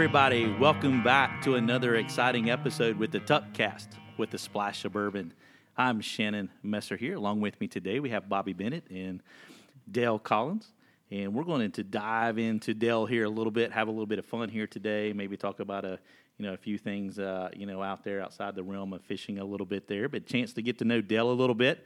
everybody. Welcome back to another exciting episode with the Tuckcast with the Splash of Bourbon. I'm Shannon Messer here. Along with me today, we have Bobby Bennett and Dale Collins. And we're going to dive into Dale here a little bit, have a little bit of fun here today, maybe talk about a you know a few things uh, you know out there outside the realm of fishing a little bit there, but chance to get to know Dale a little bit.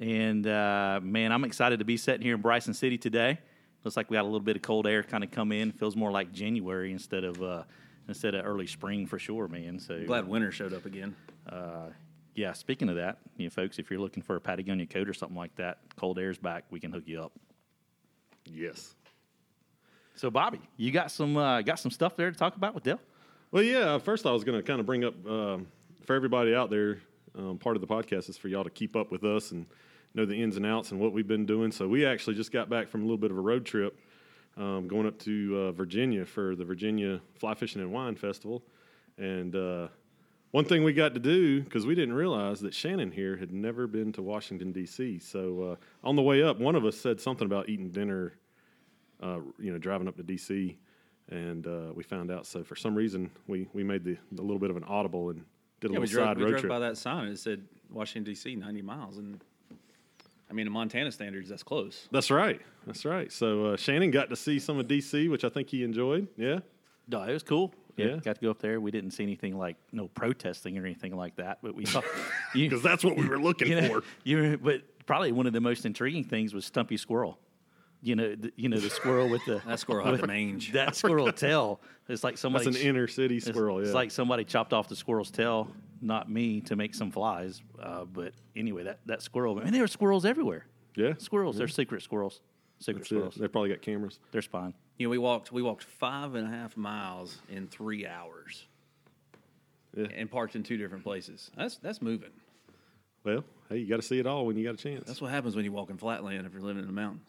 And uh, man, I'm excited to be sitting here in Bryson City today. Looks like we got a little bit of cold air kind of come in. Feels more like January instead of uh, instead of early spring for sure, man. So Glad winter showed up again. uh, yeah, speaking of that, you know, folks, if you're looking for a Patagonia coat or something like that, cold air's back. We can hook you up. Yes. So, Bobby, you got some uh, got some stuff there to talk about with Dell. Well, yeah. First, I was going to kind of bring up um, for everybody out there. Um, part of the podcast is for y'all to keep up with us and know the ins and outs and what we've been doing. So we actually just got back from a little bit of a road trip, um, going up to uh, Virginia for the Virginia Fly Fishing and Wine Festival. And uh, one thing we got to do because we didn't realize that Shannon here had never been to Washington D.C. So uh, on the way up, one of us said something about eating dinner. Uh, you know, driving up to D.C. and uh, we found out. So for some reason, we we made the a little bit of an audible and did a Yeah, we little drove, side we road drove trip. by that sign and it said Washington D.C. 90 miles, and I mean, in Montana standards, that's close. That's right. That's right. So uh, Shannon got to see some of DC, which I think he enjoyed. Yeah. No, it was cool. Yeah. got to go up there. We didn't see anything like no protesting or anything like that, but we saw. you, Because that's what we were looking you know, for. you were- but probably one of the most intriguing things was Stumpy Squirrel. You know, the, you know the squirrel with the That squirrel with the mange. That squirrel tail. It's like somebody. That's an inner city squirrel. it's yeah. like somebody chopped off the squirrel's tail, not me, to make some flies. Uh, but anyway, that, that squirrel, I mean, there are squirrels everywhere. yeah. Squirrels, they're secret squirrels. Secret That's it. squirrels. They probably got cameras. They're spine. You know, we walked we walked five and a half miles in three hours, Yeah. and parked in two different places. That's that's moving. Well, hey, you got to see it all when you got a chance. That's what happens when you walk in flatland if you're living in the mountains.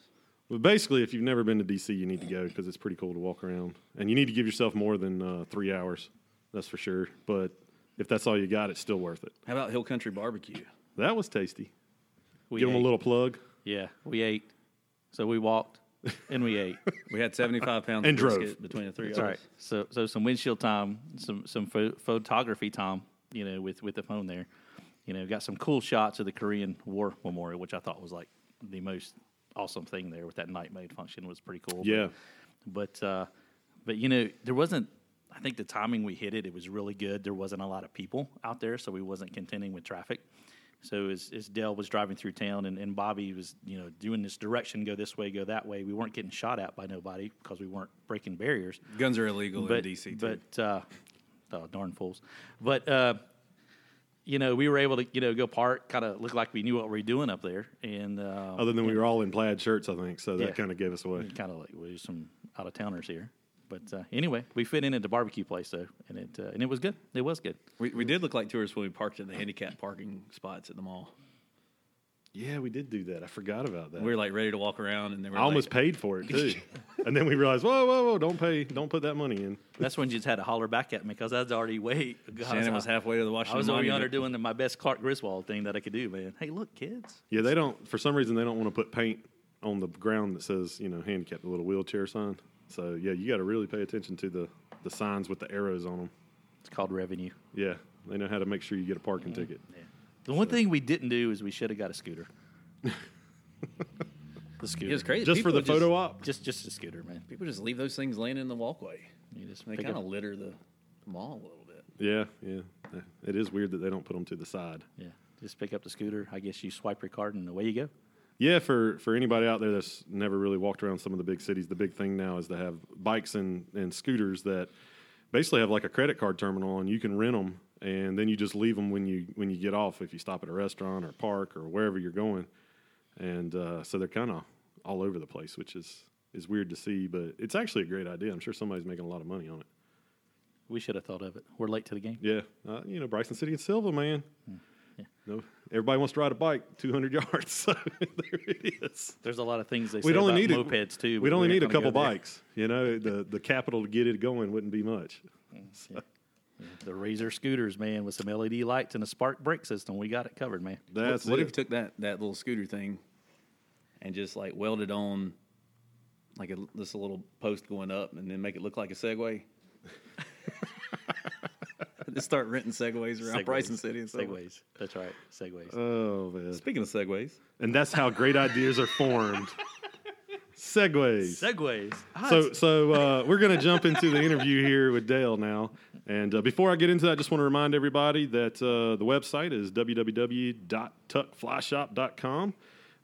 But basically, if you've never been to DC, you need to go because it's pretty cool to walk around, and you need to give yourself more than uh, three hours. That's for sure. But if that's all you got, it's still worth it. How about Hill Country Barbecue? That was tasty. We Give them a little plug. Yeah, we ate. So we walked and we ate. We had 75 pounds And of drove. brisket between the three That's of right. us. So so some windshield time, some some pho- photography time, you know, with with the phone there. You know, got some cool shots of the Korean War Memorial, which I thought was like the most awesome thing there with that night mode function was pretty cool. Yeah. But uh, but you know, there wasn't. I think the timing we hit it, it was really good. There wasn't a lot of people out there, so we wasn't contending with traffic. So as, as Dell was driving through town and, and Bobby was, you know, doing this direction, go this way, go that way, we weren't getting shot at by nobody because we weren't breaking barriers. Guns are illegal But in DC too. but uh, oh, darn fools. But uh, you know, we were able to, you know, go park, kind of look like we knew what we were doing up there, and uh, Other than we were all in plaid shirts, I think. So that Yeah. kind of gave us away. kind of like we were some out of towners here. But uh, anyway, we fit in at the barbecue place though, and it uh, and it was good. It was good. we, we did look like tourists when we parked in the handicap parking spots at the mall. Yeah, we did do that. I forgot about that. We were like ready to walk around, and they were I almost paid for it too, and then we realized, whoa, whoa, whoa! Don't pay, don't put that money in. That's when you just had to holler back at me because I was already way. Shannon was halfway to the I Washington was over yonder Monument. doing the, my best Clark Griswold thing that I could do, man. Hey, look, kids. Yeah, they don't. For some reason, they don't want to put paint on the ground that says, you know, handicap, the little wheelchair sign. So yeah, you got to really pay attention to the the signs with the arrows on them. It's called revenue. Yeah, they know how to make sure you get a parking ticket. Yeah. The one thing we didn't do is we should have got a scooter. the scooter. It was crazy. Just for the People photo op. Just just a scooter, man. People just leave those things laying in the walkway. You just They kind of litter the mall a little bit. Yeah, yeah. It is weird that they don't put them to the side. yeah. Just pick up the scooter. I guess you swipe your card and away you go. Yeah, for, for anybody out there that's never really walked around some of the big cities, the big thing now is to have bikes and, and scooters that basically have like a credit card terminal, and you can rent them, and then you just leave them when you when you get off if you stop at a restaurant or a park or wherever you're going, and uh, so they're kind of all over the place, which is is weird to see, but it's actually a great idea. I'm sure somebody's making a lot of money on it. We should have thought of it. We're late to the game. Yeah, uh, you know Bryson City and Sylva, man. yeah. No, everybody wants to ride a bike 200 yards, so there it is. There's a lot of things they We'd only about need mopeds too. We'd only we need a couple bikes. You know, the the capital to get it going wouldn't be much. Yeah. Yeah. The Razor scooters, man, with some LED lights and a spark brake system. We got it covered, man. That's what, what if you took that that little scooter thing and just like welded on like a, this little post going up and then make it look like a Segway Just start renting segways around Segways. Bryson City and. Segways. That's right. Segways. Oh man! Speaking of segways, And that's how great ideas are formed. Segways. Segways. Ah, So, so uh, we're going to jump into the interview here with Dale now. And uh, before I get into that, I just want to remind everybody that uh, the website is www.tuckflyshop.com.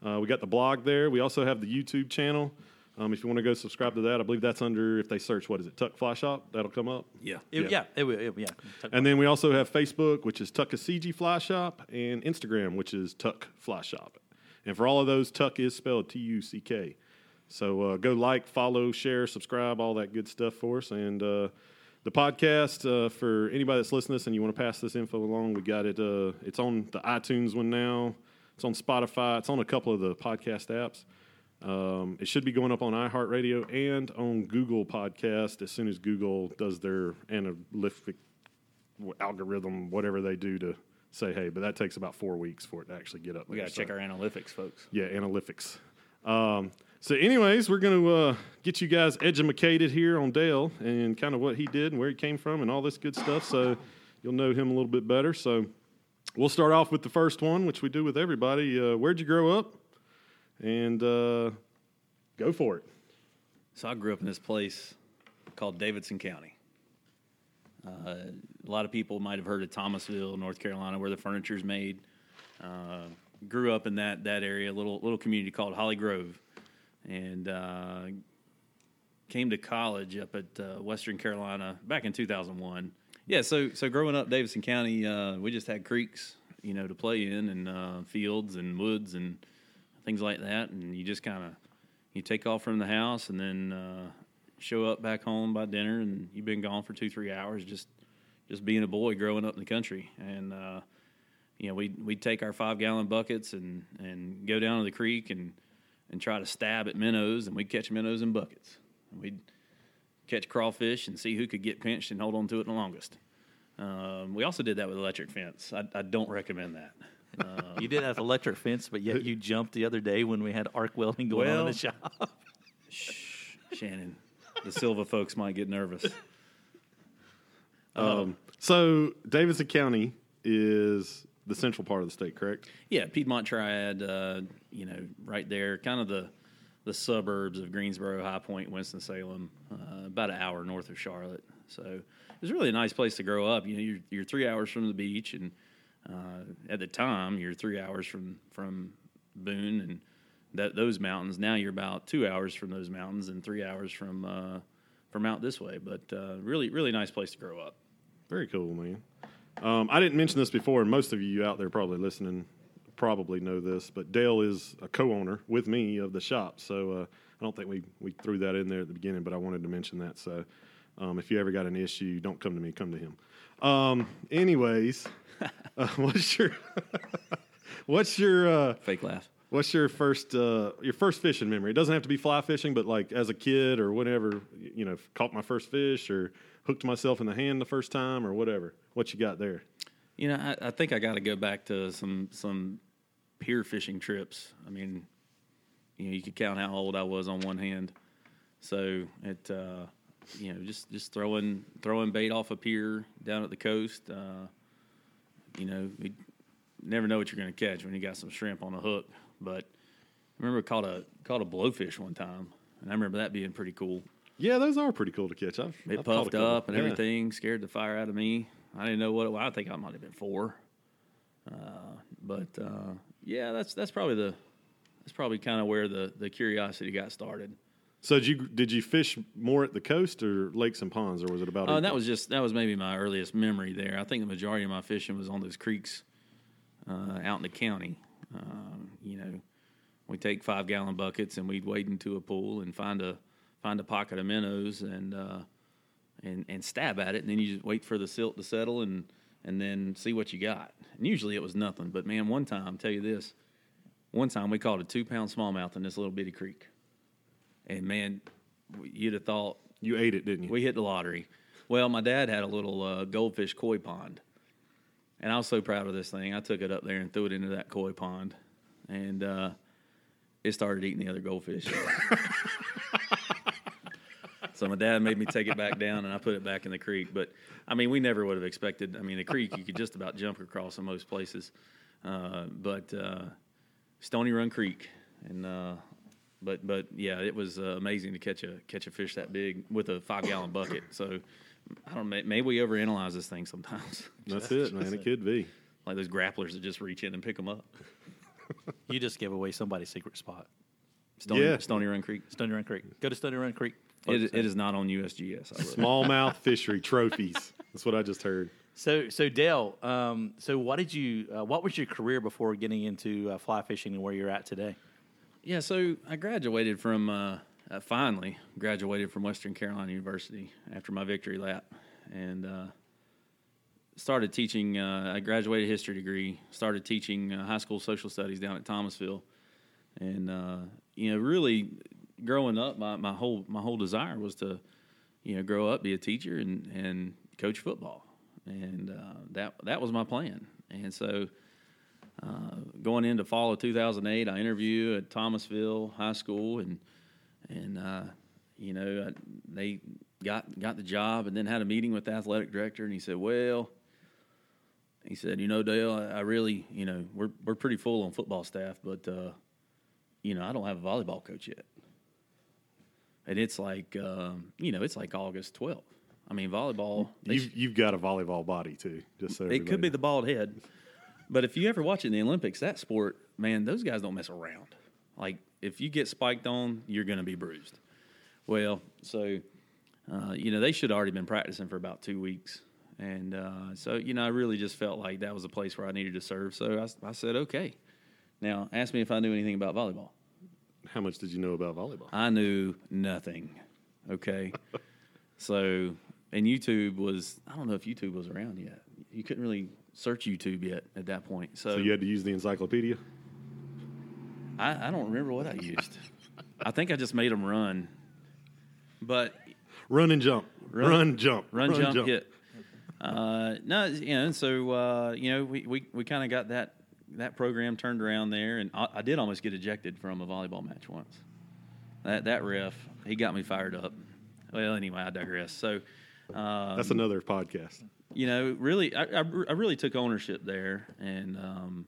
Uh, we got the blog there. We also have the YouTube channel. Um, if you want to go subscribe to that, I believe that's under, if they search, what is it, Tuck Fly Shop? That'll come up. yeah, it- yeah. yeah. It, will- it, yeah. And then we also have Facebook, which is Tuckasegee Fly Shop, and Instagram, which is Tuck Fly Shop. And for all of those, Tuck is spelled T U C K. So uh, go like, follow, share, subscribe, all that good stuff for us. And uh, the podcast, uh, for anybody that's listening to this and you want to pass this info along, we got it. Uh, it's on the iTunes one now. It's on Spotify. It's on a couple of the podcast apps. Um, it should be going up on iHeartRadio and on Google Podcast as soon as Google does their analytic algorithm, whatever they do to say, hey, but that takes about four weeks for it to actually get up. we got to So- check our analytics, folks. yeah, analytics. Um, so, anyways, we're going to uh, get you guys educated here on Dale and kind of what he did and where he came from and all this good stuff. So, you'll know him a little bit better. So, we'll start off with the first one, which we do with everybody. Uh, where'd you grow up? And uh, go for it. So I grew up in this place called Davidson County. Uh, a lot of people might have heard of Thomasville, North Carolina, where the furniture is made. Uh, grew up in that that area, a little little community called Holly Grove, and uh, came to college up at uh, Western Carolina back in 2001. Yeah, so so growing up Davidson County, uh, we just had creeks, you know, to play in, and uh, fields and woods and things like that, and you just kind of you take off from the house and then uh, show up back home by dinner, and you've been gone for two three hours just just being a boy growing up in the country, and uh, you know we would we'd take our five gallon buckets and and go down to the creek and and try to stab at minnows, and we'd catch minnows in buckets, and we'd catch crawfish and see who could get pinched and hold on to it the longest. Um, we also did that with electric fence. I, I don't recommend that. Uh, you did have electric fence, but yet you jumped the other day when we had arc welding going on in the shop. shh, Shannon, the Sylva folks might get nervous. Um, so, Davidson County is the central part of the state, correct? Yeah, Piedmont Triad, uh, you know, right there, kind of the the suburbs of Greensboro, High Point, Winston Salem, uh, about an hour north of Charlotte. So it was really a nice place to grow up. You know, you're you're three hours from the beach, and uh, at the time you're three hours from from Boone and that those mountains. Now you're about two hours from those mountains and three hours from uh, from out this way. But uh, really, really nice place to grow up. Very cool, man. Um, I didn't mention this before, and most of you out there probably listening probably know this, but Dale is a co-owner with me of the shop. So uh, I don't think we, we threw that in there at the beginning, but I wanted to mention that. So um, if you ever got an issue, don't come to me, come to him. Um, anyways, uh, what's your what's your uh, Fake laugh. what's your first uh, your first fishing memory? It doesn't have to be fly fishing, but like as a kid or whatever, you know, caught my first fish or hooked myself in the hand the first time or whatever. What you got there? You know, I, I think I got to go back to some some pier fishing trips. I mean, you know, you could count how old I was on one hand. So it, uh, you know, just just throwing throwing bait off a pier down at the coast. Uh, you know, you never know what you're going to catch when you got some shrimp on a hook. But I remember caught a caught a blowfish one time, and I remember that being pretty cool. Yeah, those are pretty cool to catch. I've, It I've puffed up and Yeah. everything, scared the fire out of me. I didn't know what it was. I think I might have been four. Uh, but uh, yeah, that's that's probably the that's probably kind of where the the curiosity got started. So did you did you fish more at the coast or lakes and ponds, or was it about? Oh, equal? that was just that was maybe my earliest memory there. I think the majority of my fishing was on those creeks uh, out in the county. Um, you know, we take five gallon buckets and we'd wade into a pool and find a find a pocket of minnows and uh, and and stab at it, and then you just wait for the silt to settle and and then see what you got. And usually it was nothing. But man, one time, I'll tell you this, one time we caught a two pound smallmouth in this little bitty creek, and man, you'd have thought you ate it, didn't you? we hit the lottery. Well, my dad had a little uh, goldfish koi pond, and I was so proud of this thing. I took it up there and threw it into that koi pond, and uh, it started eating the other goldfish. So my dad made me take it back down, and I put it back in the creek. But I mean, we never would have expected. I mean, the creek you could just about jump across in most places, uh, but uh, Stony Run Creek, and uh, but but yeah, it was uh, amazing to catch a catch a fish that big with a five gallon bucket. So I don't know, maybe we overanalyze this thing sometimes. That's it, man. It could be. like those grapplers that just reach in and pick them up. You just gave away somebody's secret spot. Stony, Yeah. Stony Run Creek. Stony Run Creek. Go to Stony Run Creek. It, it is not on USGS. Smallmouth fishery trophies. That's what I just heard. So, so Dale, um, so what did you? Uh, what was your career before getting into uh, fly fishing and where you're at today? Yeah, so I graduated from, uh, uh, finally graduated from Western Carolina University after my victory lap, and uh, started teaching. Uh, I graduated history degree. Started teaching uh, high school social studies down at Thomasville, and uh, you know, really growing up, my, my whole my whole desire was to, you know, grow up, be a teacher, and and coach football, and uh, that that was my plan, and so uh, going into fall of 2008, I interviewed at Thomasville High School, and and uh, you know I, they got got the job, and then had a meeting with the athletic director, and he said, "Well," he said, "You know, Dale, I, I really, you know, we're we're pretty full on football staff, but uh, you know, I don't have a volleyball coach yet." And it's like, um, you know, it's like August 12th. I mean, volleyball. You've, you've got a volleyball body too. Just so it could be the bald head. But if you ever watch it in the Olympics, that sport, man, those guys don't mess around. Like if you get spiked on, you're going to be bruised. Well, so uh, you know they should have already been practicing for about two weeks, and uh, so you know I really just felt like that was a place where I needed to serve. So I, I said, okay. Now ask me if I knew anything about volleyball. How much did you know about volleyball? I knew nothing. Okay. so, and YouTube was, I don't know if YouTube was around yet. You couldn't really search YouTube yet at that point. So, So you had to use the encyclopedia. I, I don't remember what I used. I think I just made them run. But Run and jump. Run, Run- jump. run, jump, hit. Uh, no, you know, so uh, you know, we we, we kind of got that that program turned around there, and I, I did almost get ejected from a volleyball match once. That that ref, he got me fired up. Well, anyway, I digress. So, um, That's another podcast. you know, really, I, I, I really took ownership there, and um,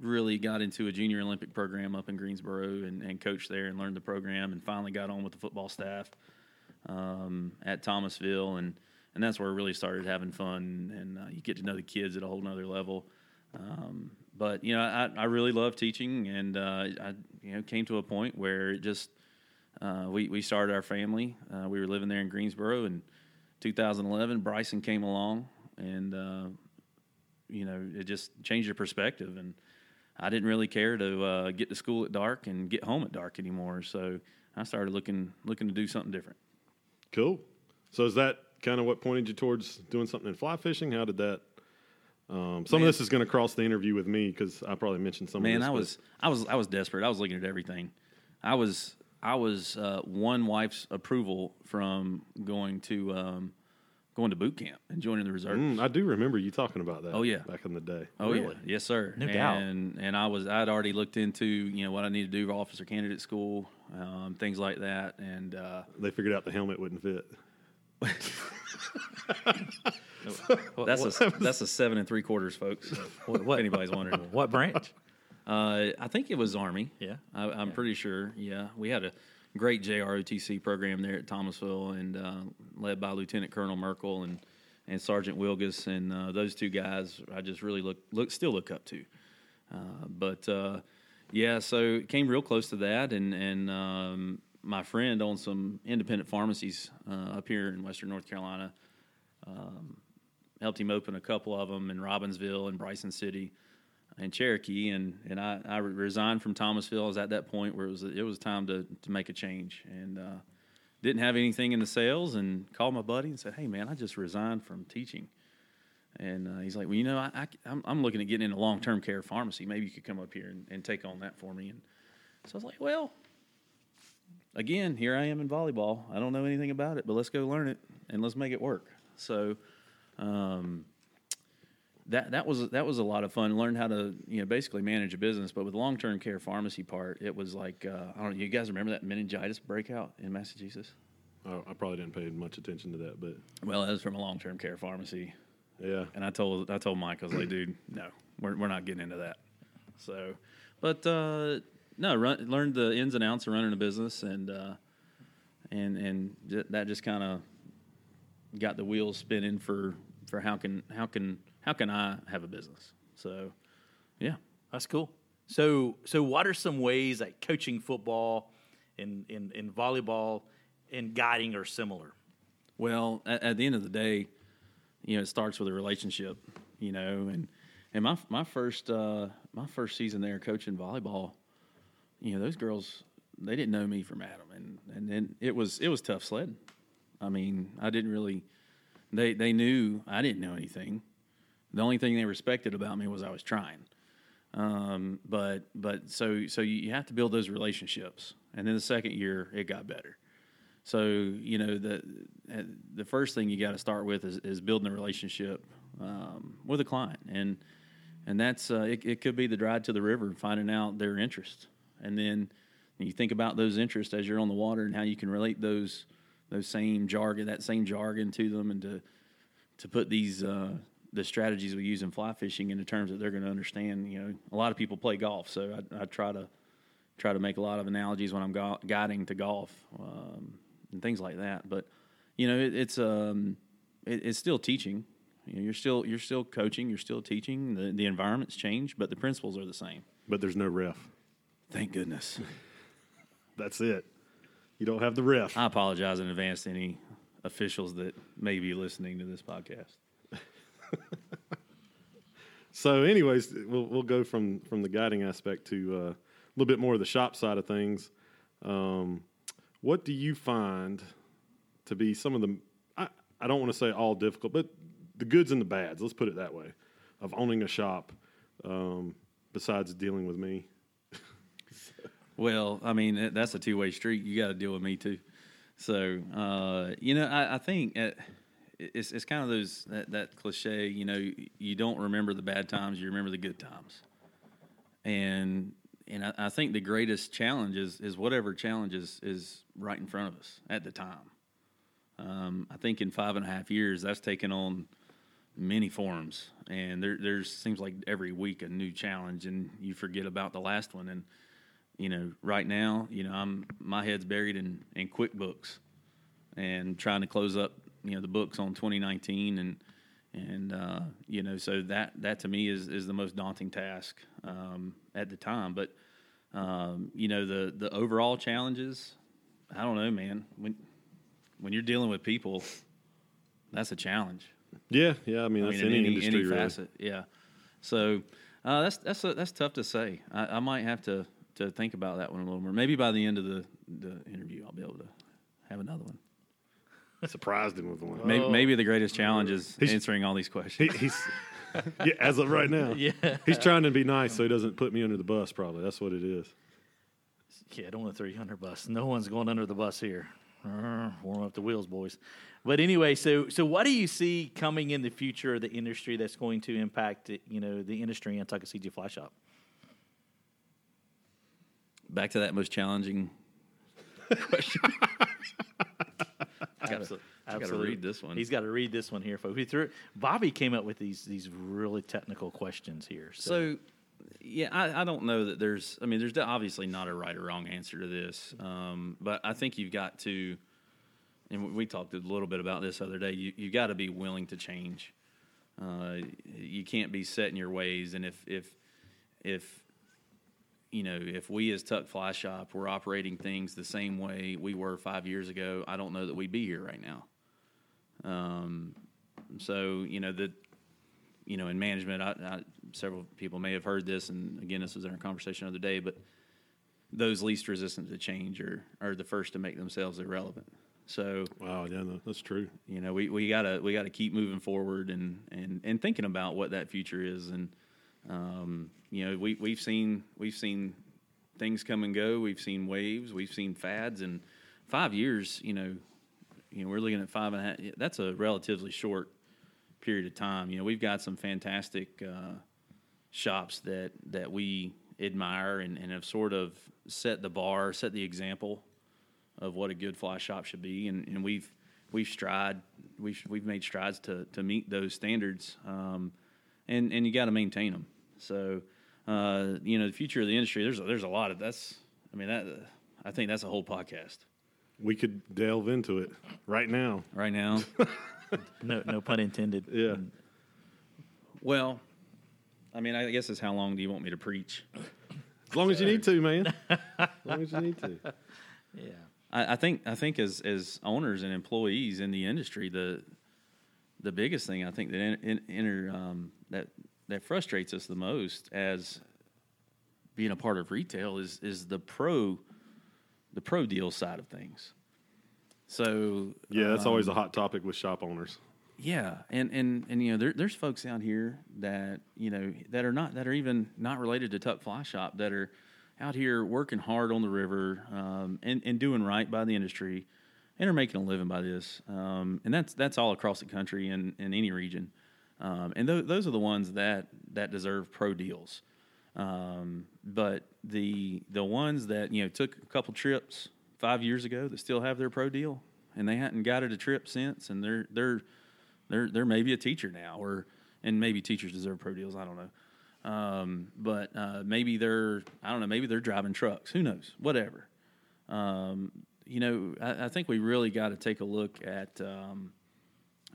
really got into a junior Olympic program up in Greensboro, and, and coached there, and learned the program, and finally got on with the football staff um, at Thomasville, and and that's where I really started having fun, and uh, you get to know the kids at a whole nother level. Um, but you know, I, I really love teaching, and uh, I you know came to a point where it just uh, we we started our family. Uh, we were living there in Greensboro, and 2011, Bryson came along, and uh, you know it just changed your perspective, and I didn't really care to uh, get to school at dark and get home at dark anymore. So I started looking looking to do something different. Cool. So is that kind of what pointed you towards doing something in fly fishing? How did that? Um, some Man. of this is going to cross the interview with me because I probably mentioned some. Man, of this, I was I was I was desperate. I was looking at everything. I was I was uh, one wife's approval from going to um, going to boot camp and joining the reserve. Mm, I do remember you talking about that. Oh, yeah. back in the day. Oh Really? yeah, yes sir. No and, doubt. And I was I'd already looked into you know what I need to do for officer candidate school, um, things like that, and uh, They figured out the helmet wouldn't fit. that's a that's a seven and three quarters, folks. What- what- anybody's wondering. What branch? Uh, I think it was Army. Yeah. I, I'm pretty sure. Yeah, we had a great JROTC program there at Thomasville, and uh, led by Lieutenant Colonel Merkel and and Sergeant Wilgus, and uh, those two guys I just really look look still look up to. Uh, but uh, yeah, so it came real close to that, and and um, my friend owned some independent pharmacies uh, up here in Western North Carolina. Um, helped him open a couple of them in Robbinsville and Bryson City and Cherokee, and and I, I resigned from Thomasville. I was at that point where it was it was time to to make a change, and uh, didn't have anything in the sales, and called my buddy and said, "Hey man, I just resigned from teaching." And uh, he's like, "Well, you know, I, I I'm, I'm looking at getting into long term care pharmacy. Maybe you could come up here and, and take on that for me." And so I was like, "Well." Again, here I am in volleyball. I don't know anything about it, but let's go learn it and let's make it work. So, um, that that was that was a lot of fun. Learned how to you know basically manage a business, but with long term care pharmacy part, it was like uh, I don't know. You guys remember that meningitis breakout in Massachusetts? Oh, I probably didn't pay much attention to that, but Well, that was from a long term care pharmacy, yeah. and I told I told Mike I was like, dude, no, we're we're not getting into that. So, but uh, no, run, learned the ins and outs of running a business, and uh, and and that just kind of got the wheels spinning for for how can how can how can I have a business? So, yeah. That's cool. So, so what are some ways that coaching football and in, in volleyball and guiding are similar? Well, at, at the end of the day, you know, it starts with a relationship, you know, and and my my first uh, my first season there coaching volleyball, you know, those girls they didn't know me from Adam, and and then it was it was tough sledding. I mean, I didn't really they they knew I didn't know anything. The only thing they respected about me was I was trying. Um, but but so so you have to build those relationships, and then the second year it got better. So you know the the first thing you got to start with is, is building a relationship um, with a client, and and that's uh, it, it. could be the drive to the river, finding out their interest, and then you think about those interests as you're on the water and how you can relate those those same jargon, that same jargon to them, and to to put these uh, the strategies we use in fly fishing into terms that they're going to understand. You know, a lot of people play golf, so I, I try to try to make a lot of analogies when I'm go- guiding to golf um, and things like that. But you know, it, it's um, it, it's still teaching. You know, you're still you're still coaching. You're still teaching. The the environment's changed, but the principles are the same. But there's no ref. Thank goodness. That's it. You don't have the ref. I apologize in advance to any officials that may be listening to this podcast. So, anyways, we'll we'll go from from the guiding aspect to uh, a little bit more of the shop side of things. Um, what do you find to be some of the I, I don't want to say all difficult, but the goods and the bads. Let's put it that way of owning a shop. Um, besides dealing with me, Well, I mean that's a two way street. You got to deal with me too. So uh, you know, I, I think uh, it's it's kind of those that, that cliche. You know, you don't remember the bad times, you remember the good times. And and I, I think the greatest challenge is is whatever challenge is, is right in front of us at the time. Um, I think in five and a half years, that's taken on many forms, and there there's seems like every week a new challenge, and you forget about the last one. And you know, right now, you know, I'm my head's buried in in QuickBooks, and trying to close up, you know, the books on 2019, and and uh, you know, so that that to me is is the most daunting task um, at the time. But um, you know, the the overall challenges, I don't know, man. When when you're dealing with people, that's a challenge. yeah, yeah. I mean, that's I mean, any, in any, industry, any really. facet. Yeah. So uh, that's that's a, that's tough to say. I, I might have to to think about that one a little more. Maybe by the end of the the interview, I'll be able to have another one. Surprised him with one. Maybe, Oh. maybe the greatest oh. challenge is He's- answering all these He, questions. he's yeah, as of right now. Yeah. he's trying to be nice so he doesn't put me under the bus. Probably that's what it is. Yeah, I don't want to throw you under the bus. No one's going under the bus here. Warm up the wheels, boys. But anyway, so so what do you see coming in the future of the industry that's going to impact you know the industry and Tuckasegee Fly Shop? Back to that most challenging question. I I gotta read this one. He's got to read this one here, folks. We threw Bobby came up with these these really technical questions here. So, So, yeah, I, I don't know that there's. I mean, there's obviously not a right or wrong answer to this, um, but I think you've got to. And we talked a little bit about this the other day. You you got to be willing to change. Uh, you can't be set in your ways, and if if if you know if we as Tuck Fly Shop were operating things the same way we were five years ago, I don't know that we'd be here right now. Um, so you know that you know, in management, I, I, several people may have heard this, and again, this was in our conversation the other day, but those least resistant to change are, are the first to make themselves irrelevant. So, Wow, yeah, that's true. you know, we, we gotta we gotta keep moving forward and, and, and thinking about what that future is. And um, you know, we we've seen we've seen things come and go. We've seen waves. We've seen fads. And five years, you know, you know, we're looking at five and a half. That's a relatively short period of time. You know, we've got some fantastic uh, shops that that we admire and, and have sort of set the bar, set the example of what a good fly shop should be, and, and we've we've stride we've we've made strides to to meet those standards, um, and and you got to maintain them. So, uh, you know, the future of the industry. There's a, there's a lot of that's. I mean that. I think that's a whole podcast We could delve into it right now. right now. No, no pun intended. Yeah. well, I mean, I guess it's how long do you want me to preach? As long as you need to, man. As long as you need to. Yeah. I, I think I think as as owners and employees in the industry, the the biggest thing I think that in, in, inter, um, that that frustrates us the most as being a part of retail is is the pro the pro deal side of things. So Yeah, that's always um, a hot topic with shop owners. yeah, and and and you know, there, there's folks out here that you know that are not that are even not related to Tuck Fly Shop that are out here working hard on the river um, and and doing right by the industry, and are making a living by this. Um, and that's that's all across the country and in any region. Um, and th- those are the ones that that deserve pro deals. Um, but the the ones that you know took a couple trips five years ago that still have their pro deal, and they hadn't got it a trip since, and they're they're they're they're maybe a teacher now, or and maybe teachers deserve pro deals. I don't know, um, but uh, maybe they're I don't know. Maybe they're driving trucks. Who knows? Whatever. Um, you know, I, I think we really got to take a look at um,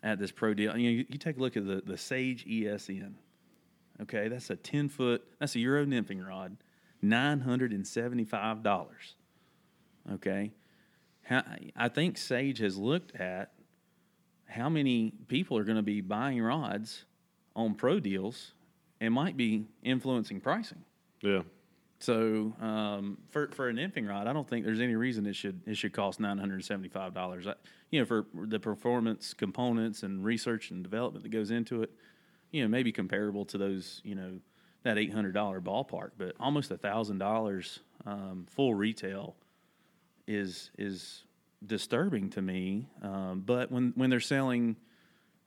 at this pro deal. You know, you, take a look at the the Sage ESN. Okay, that's a ten foot. That's a Euro nymphing rod, nine hundred and seventy five dollars. Okay, how, I think Sage has looked at how many people are going to be buying rods on pro deals and might be influencing pricing. Yeah. So um, for for an nymphing rod, I don't think there's any reason it should it should cost nine hundred seventy five dollars. You know, for the performance components and research and development that goes into it, you know, maybe comparable to those you know that eight hundred dollar ballpark, but almost a thousand dollars um, full retail is is disturbing to me. Um, but when when they're selling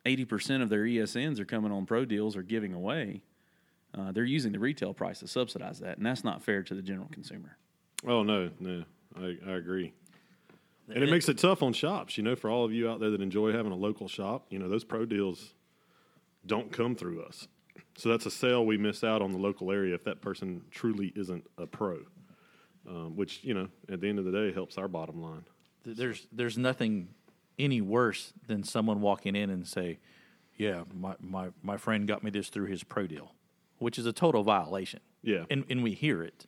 eighty percent of their ESNs are coming on pro deals or giving away, uh, they're using the retail price to subsidize that, and that's not fair to the general consumer. Oh no, no, I, I agree. And it makes it tough on shops, you know, for all of you out there that enjoy having a local shop, you know, those pro deals don't come through us. So that's a sale we miss out on the local area if that person truly isn't a pro, um, which, you know, at the end of the day helps our bottom line. There's there's nothing any worse than someone walking in and say, "Yeah, my, my, my friend got me this through his pro deal," which is a total violation. Yeah. and and we hear it,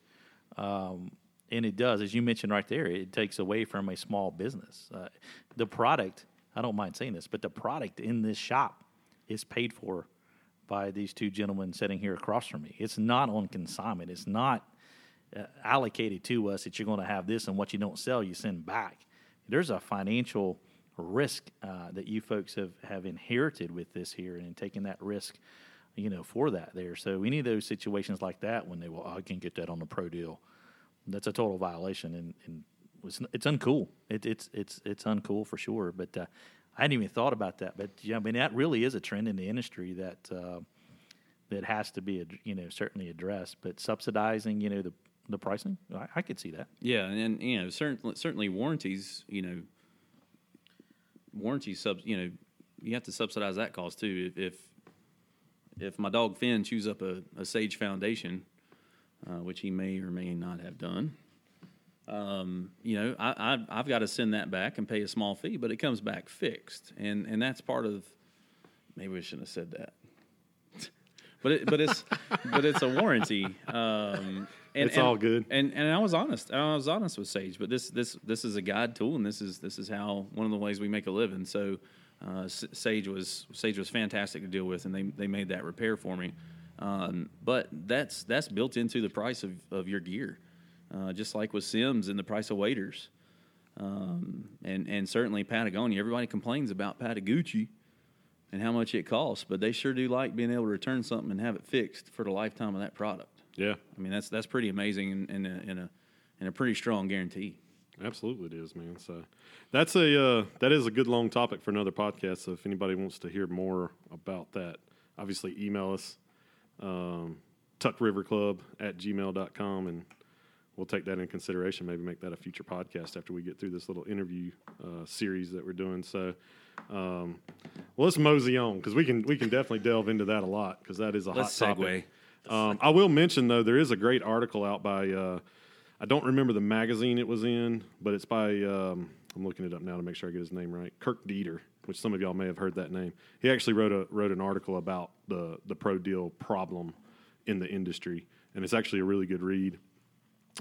um, and it does, as you mentioned right there, it takes away from a small business. Uh, the product, I don't mind saying this, but the product in this shop is paid for by these two gentlemen sitting here across from me. It's not on consignment. It's not uh, allocated to us that you're going to have this and what you don't sell, you send back. There's a financial risk uh, that you folks have, have inherited with this here and taking that risk, you know, for that there. So any of those situations like that when they, well, I can get that on the pro deal, that's a total violation and, and it's, it's uncool. It, it's, it's, it's uncool for sure. But uh, I hadn't even thought about that. But yeah, I mean, that really is a trend in the industry that, uh, that has to be, you know, certainly addressed. But subsidizing, you know, the the pricing, I, I could see that. Yeah, and you know, certainly, certainly warranties. You know, warranty subs. You know, you have to subsidize that cost too. If if, if my dog Finn chews up a, a Sage Foundation, uh, which he may or may not have done, um, you know, I, I I've got to send that back and pay a small fee, but it comes back fixed, and and that's part of. Maybe we shouldn't have said that. But it, but it's but it's a warranty. Um, and, It's and- all good. And and I was honest. I was honest with Sage. But this this this is a guide tool, and this is this is how one of the ways we make a living. So uh, Sage was Sage was fantastic to deal with, and they they made that repair for me. Um, but that's that's built into the price of, of your gear, uh, just like with Simms and the price of waders. Um, and and certainly Patagonia. Everybody complains about Patagucci and how much it costs, but they sure do like being able to return something and have it fixed for the lifetime of that product. Yeah, I mean, that's that's pretty amazing and, and, a, and a and a pretty strong guarantee. Absolutely it is, man. So that's a uh, that is a good long topic for another podcast. So if anybody wants to hear more about that, obviously email us um, tuckriverclub at gmail.com and we'll take that in consideration. Maybe make that a future podcast after we get through this little interview uh, series that we're doing. So, um, well, let's mosey on because we can we can definitely delve into that a lot because that is a Let's hot topic. Um, I will mention though there is a great article out by uh, I don't remember the magazine it was in, but it's by um, I'm looking it up now to make sure I get his name right. Kirk Deeter, which some of y'all may have heard that name. He actually wrote a wrote an article about the the pro deal problem in the industry, and it's actually a really good read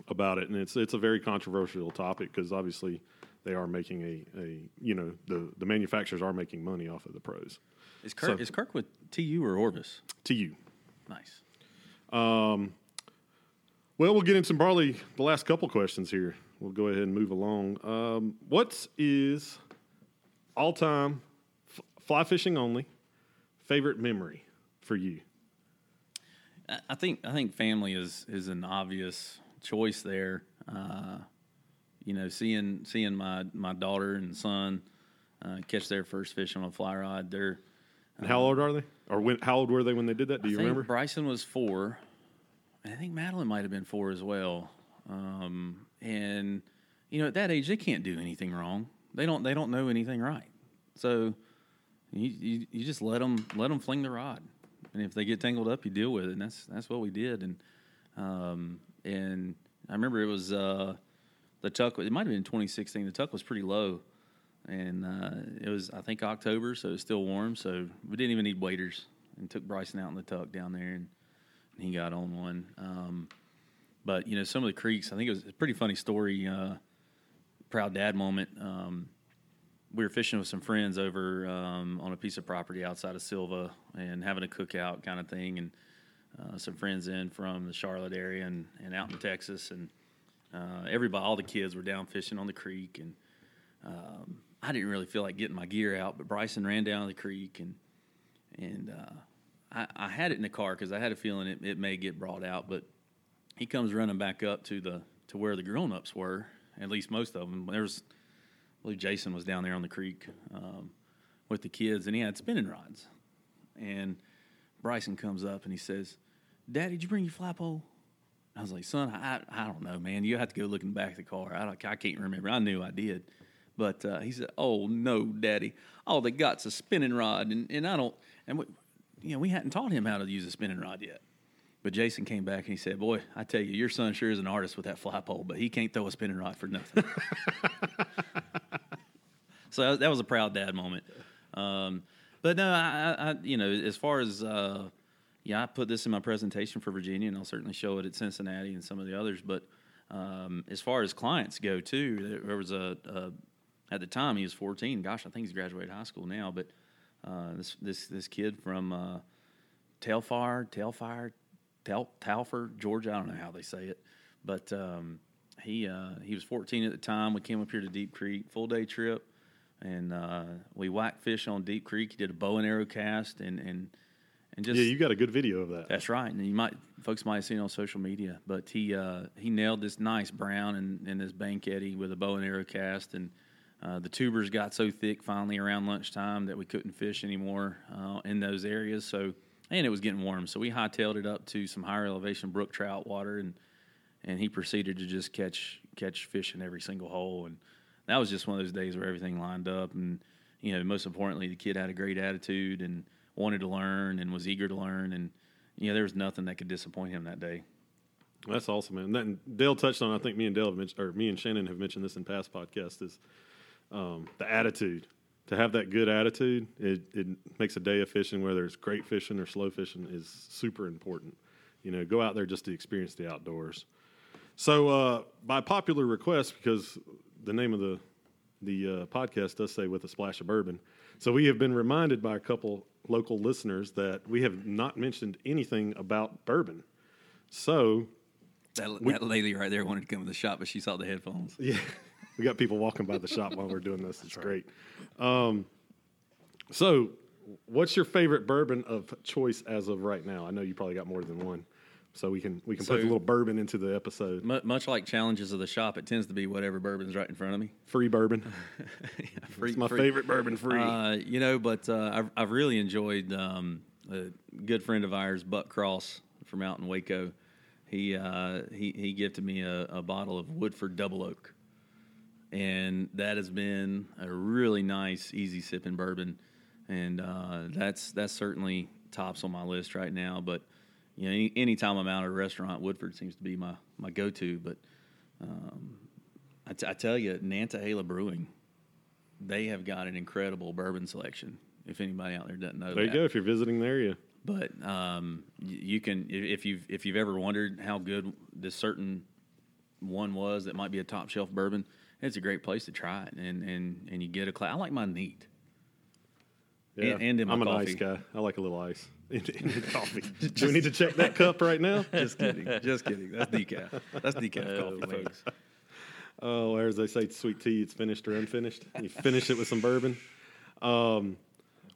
about it. And it's it's a very controversial topic because obviously they are making a, a you know the the manufacturers are making money off of the pros. Is Kirk, So- is Kirk with TU or Orvis? You. Nice. Well, we'll get into barley. the last couple questions here. We'll go ahead and move along. Um, what is all time f- fly fishing only favorite memory for you? I- think I think family is is an obvious choice there. Uh, you know, seeing seeing my my daughter and son uh, catch their first fish on a fly rod. They're And how old are they? Or when, how old were they when they did that? Do you I think remember? Bryson was four. I think Madeline might have been four as well. Um, and you know, at that age, they can't do anything wrong. They don't. They don't know anything right. So you you, you just let them let them fling the rod, and if they get tangled up, you deal with it. And that's that's what we did. And um, and I remember it was uh, the tuck. It might have been 2016. The tuck was pretty low, and uh, it was I think October, so it was still warm. So we didn't even need waders, and took Bryson out in the tuck down there, and he got on one. Um, but you know, some of the creeks. I think it was a pretty funny story. Uh, proud dad moment. Um, we were fishing with some friends over um, on a piece of property outside of Sylva and having a cookout kind of thing, and uh, some friends in from the Charlotte area and, and out in Texas, and uh, everybody, all the kids were down fishing on the creek, and um, I didn't really feel like getting my gear out, but Bryson ran down the creek, and and uh, I, I had it in the car because I had a feeling it, it may get brought out, but he comes running back up to the to where the grown ups were, at least most of them. There was, I believe Jason was down there on the creek um, with the kids, and he had spinning rods. And Bryson comes up and he says, "Daddy, did you bring your fly pole?" I was like, "Son, I I don't know, man. You have to go look in the back of the car. I I can't remember. I knew I did." But uh, he said, "Oh no, Daddy! All they got's a spinning rod, and, and I don't. And you know, we hadn't taught him how to use a spinning rod yet. But Jason came back and he said, "Boy, I tell you, your son sure is an artist with that fly pole, but he can't throw a spinning rod for nothing." so that, was a proud dad moment. Um, but no, I, I, you know, as far as uh, yeah, I put this in my presentation for Virginia, and I'll certainly show it at Cincinnati and some of the others. But um, as far as clients go, too, there, there was a, a at the time he was 14. Gosh, I think he's graduated high school now. But uh, this this this kid from uh, Telfar, Telfire, Tel, Talford, Georgia. I don't know how they say it, but um, he uh, he was 14 at the time. We came up here to Deep Creek, full day trip, and uh, we whacked fish on Deep Creek. He did a bow and arrow cast, and and and just Yeah, you got a good video of that. that's right, and you might folks might have seen it on social media. But he uh, he nailed this nice brown and, and this bank eddy with a bow and arrow cast, and uh, the tubers got so thick finally around lunchtime that we couldn't fish anymore uh, in those areas. So and it was getting warm, so we hightailed it up to some higher elevation brook trout water, and and he proceeded to just catch catch fish in every single hole, and that was just one of those days where everything lined up, and you know most importantly the kid had a great attitude and wanted to learn and was eager to learn, and you know there was nothing that could disappoint him that day. That's awesome, man. And Dale touched on. I think me and Dale have mentioned, or me and Shannon have mentioned this in past podcasts. Is um, the attitude to have that good attitude? It, it makes a day of fishing, whether it's great fishing or slow fishing, is super important. You know, go out there just to experience the outdoors. So, uh, by popular request, because the name of the the uh, podcast does say "with a splash of bourbon," so we have been reminded by a couple local listeners that we have not mentioned anything about bourbon. So, That, that lady right there wanted to come to the shop, but she saw the headphones. Yeah, we got people walking by the shop while we're doing this. It's great. Um, so, what's your favorite bourbon of choice as of right now? I know you probably got more than one, so we can we can put a little bourbon into the episode. Mu much like challenges of the shop, it tends to be whatever bourbon's right in front of me. Free bourbon. Free- It's my free- favorite bourbon. Free. Uh, you know, but uh, I've, I've really enjoyed um, a good friend of ours, Buck Cross from out in Waco. he uh, he he gifted me a, a bottle of Woodford Double Oak, and that has been a really nice, easy sipping bourbon, and uh, that's that's certainly tops on my list right now. But you know, any anytime I'm out at a restaurant, Woodford seems to be my my go to. But um, I, t- I tell you, Nantahala Brewing, they have got an incredible bourbon selection. If anybody out there doesn't know, There you that. go. If you're visiting the area, But um, you can if you've if you've ever wondered how good this certain one was that might be a top shelf bourbon, it's a great place to try it, and and and you get a class. I like mine neat. yeah. And- and in my I'm an coffee. ice guy. I like a little ice in, in coffee. Do we need to check that cup right now? Just kidding, just kidding. That's decaf. That's decaf Oh, coffee, folks. Oh, or as they say, sweet tea, it's finished or unfinished. You finish it with some bourbon. Um,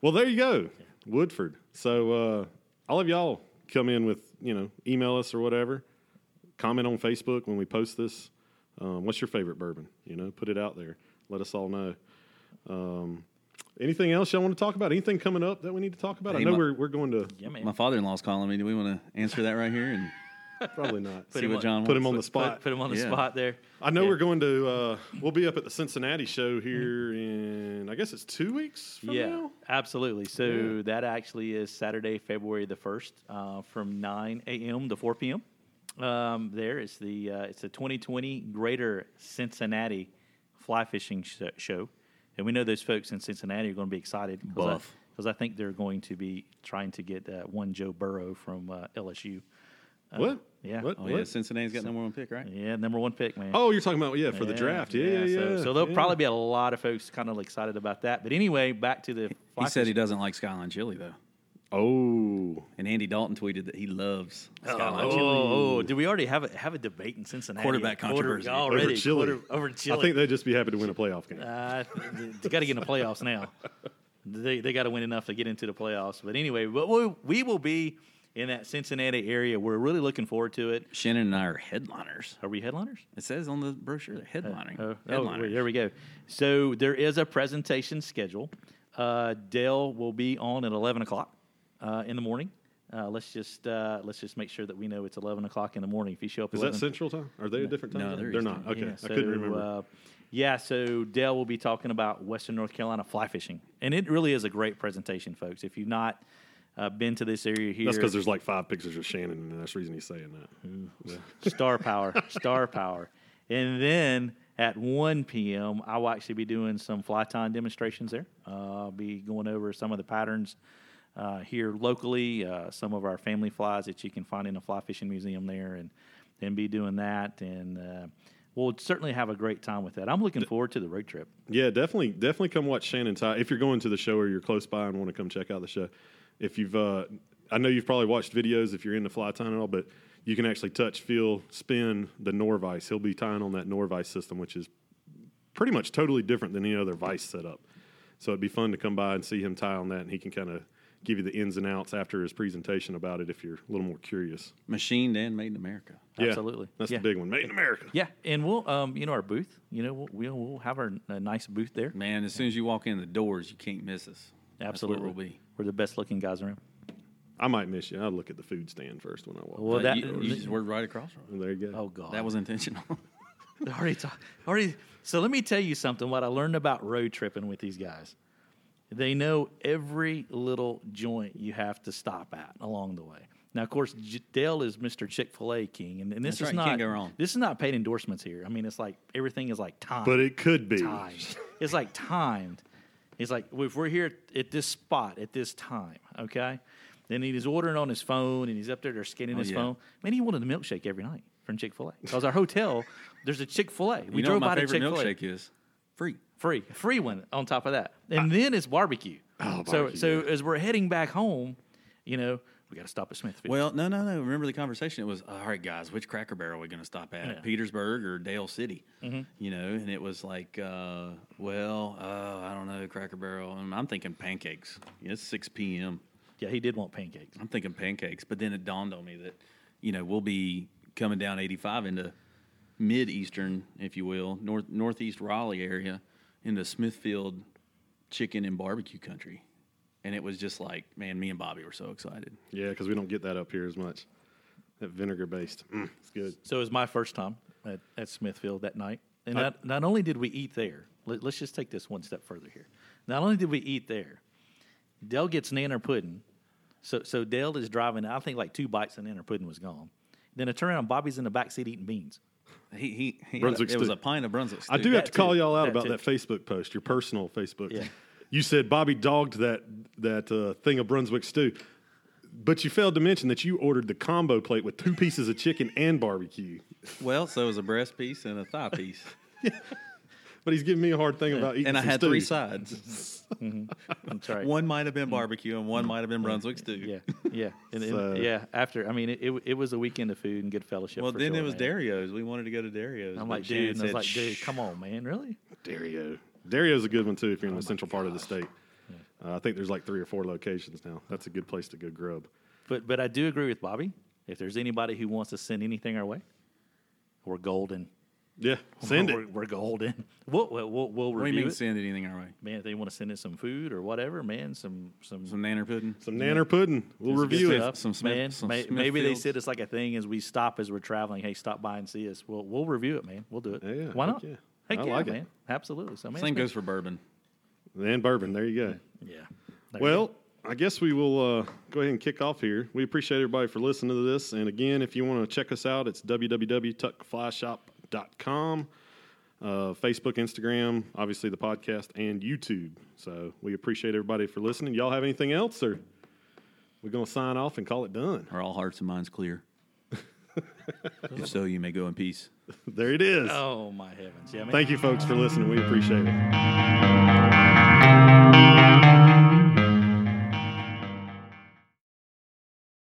well, there you go, Woodford. So uh, all of y'all come in with, you know, email us or whatever. Comment on Facebook when we post this. Um, what's your favorite bourbon? You know, put it out there. Let us all know. Um, anything else y'all want to talk about? Anything coming up that we need to talk about? I know my- we're, we're going to Yeah, man. My father-in-law's calling me. Do we want to answer that right here and probably not. see him what on- John Put him on the spot. put him on the Yeah. spot there. I know Yeah. we're going to. Uh, we'll be up at the Cincinnati show here in. I guess it's two weeks from yeah, now. absolutely. So Yeah. that actually is Saturday, February the first, uh, from 9 a.m. to 4 p.m. Um, there is the uh, it's the 2020 Greater Cincinnati Fly Fishing sh- Show, and we know those folks in Cincinnati are going to be excited Buff. because I, think they're going to be trying to get uh, one Joe Burrow from uh, LSU. Uh, What? Yeah. What? Oh yeah, Cincinnati's got number one pick, right? Yeah, number one pick, man. Oh, you're talking about yeah for the draft. Yeah, yeah, yeah. So, so there'll yeah. probably be a lot of folks kind of excited about that. But anyway, back to the. He fly said he doesn't like Skyline chili though, Oh, and Andy Dalton tweeted that he loves Oh, Skyline oh, chili. oh, do we already have a have a debate in Cincinnati? Quarterback Quarter- controversy. already over chili. quarter- over chili. I think they'd just be happy to win a playoff game. uh, they got to get in the playoffs now. They they got to win enough to get into the playoffs. But anyway, but we, we will be in that Cincinnati area. We're really looking forward to it. Shannon and I are headliners. Are we headliners? It says on the brochure they're headlining. Oh, oh, headliners. wait, there we go. So there is a presentation schedule. Uh, Dale will be on at eleven o'clock uh, in the morning. Uh, let's just uh, let's just make sure that we know it's eleven o'clock in the morning. If you show up, Is 11, that Central Time? Are they a different time? No, they're they're Eastern. not. Okay, Yeah, I couldn't so, remember. Uh, yeah, so Dale will be talking about Western North Carolina fly fishing, and it really is a great presentation, folks. If you've not uh, been to this area here, that's because there's like five pictures of Shannon, and that's the reason he's saying that. Yeah. star power, star power. And then at 1 p.m., I will actually be doing some fly tying demonstrations there. Uh, I'll be going over some of the patterns uh, here locally, uh, some of our family flies that you can find in the fly fishing museum there, and then be doing that. And uh, we'll certainly have a great time with that. I'm looking forward to the road trip. Yeah, definitely, definitely come watch Shannon tie. If you're going to the show or you're close by and want to come check out the show, if you've, uh, I know you've probably watched videos if you're into fly tying at all, but you can actually touch, feel, spin the Norvise. He'll be tying on that Norvise system, which is pretty much totally different than any other vice setup. So it'd be fun to come by and see him tie on that, and he can kind of give you the ins and outs after his presentation about it if you're a little more curious. Machined and made in America. Yeah, Absolutely. that's Yeah. the big one. Made in America. Yeah, and we'll, um, you know, our booth. You know, we'll we'll, we'll have our a nice booth there. Man, as soon as you walk in the doors, you can't miss us. Absolutely, That's where we'll be. We're the best looking guys around. I might miss you. I'll look at the food stand first when I walk. Well, that you, you just were right across from there you go. oh god, That was intentional. already ta- already. So let me tell you something. What I learned about road tripping with these guys, they know every little joint you have to stop at along the way. Now, of course, J- Dale is Mr. Chick Fil A King, and, and this That's is right, not can't go wrong. this is not paid endorsements here. I mean, it's like everything is like time, but it could be. timed. It's like timed. He's like, if we're here at this spot at this time, okay. Then he's ordering on his phone, and he's up there, they're scanning Oh, his yeah. phone. Man, he wanted a milkshake every night from Chick Fil A because our hotel there's a Chick Fil A. We you know drove what my by to favorite Chick Fil A, milkshake is? Free. Free, free one on top of that, and then it's barbecue. Oh, so barbecue, so yeah. as we're heading back home, you know, we got to stop at Smithfield. Well, no, no, no. Remember the conversation? It was all right, guys. Which Cracker Barrel are we going to stop at? Yeah. Mm-hmm. Petersburg or Dale City? You know, and it was like, uh, well, uh, I don't know, Cracker Barrel. And I'm thinking pancakes. Yeah, it's six p.m. yeah, he did want pancakes. I'm thinking pancakes, but then it dawned on me that, you know, we'll be coming down 85 into mid eastern, if you will, north northeast Raleigh area, into Smithfield chicken and barbecue country, and it was just like, man, me and Bobby were so excited. Yeah, because we don't get that up here as much. That vinegar based. Mm, it's good. So it was my first time at, at Smithfield that night. And not, not only did we eat there, let, us just take this one step further here. Not only did we eat there, Dale gets nanner pudding. So, so Dale is driving, I think like two bites and nanner pudding was gone. Then I turn around, Bobby's in the back seat eating beans. He he, he Brunswick a, it was a pint of Brunswick. Stew. I do have to That call too. y'all out That about too. that Facebook post, your personal Facebook. Yeah. You said Bobby dogged that that uh, thing of Brunswick stew, but you failed to mention that you ordered the combo plate with two pieces of chicken and barbecue. Well, so it was a breast piece and a thigh piece, But he's giving me a hard thing about eating. and I had stew. three sides. That's right. One might have been barbecue, and one might have been Brunswick stew. Yeah, yeah, and, and- So- yeah. After, I mean, it, it it was a weekend of food and good fellowship. Well, for then sure, it was man. Dario's. We wanted to go to Dario's. I'm like, dude, and I was like, dude, come on, man, really? Dario. Dario's a good one too if you're Oh in the central part of the state. Uh, I think there's like three or four locations now. That's a good place to go grub. But but I do agree with Bobby. If there's anybody who wants to send anything our way, we're golden. Yeah, send we're, it. We're golden. We'll we'll, we'll, we'll What do you mean it. send anything our way? Man, if they want to send in some food or whatever, man, some some Some nanner pudding. Some nanner pudding. We'll good review it. Some Smith- man, some may- maybe they said it's like a thing as we stop as we're traveling. Hey, stop by and see us. We'll we'll review it, man. We'll do it. Yeah, yeah, Why not? yeah. I yeah, like it. Absolutely. So man, Same goes for bourbon. And bourbon. There you go. yeah. Well, go. I guess we will uh, go ahead and kick off here. We appreciate everybody for listening to this. And again, if you want to check us out, it's www.tuckflyshop.com, uh, Facebook, Instagram, obviously the podcast, and YouTube. So we appreciate everybody for listening. Y'all have anything else, or we're going to sign off and call it done? Are all hearts and minds clear? if so, you may go in peace. There it is. oh my heavens, yeah, man. Thank you, folks, for listening. We appreciate it.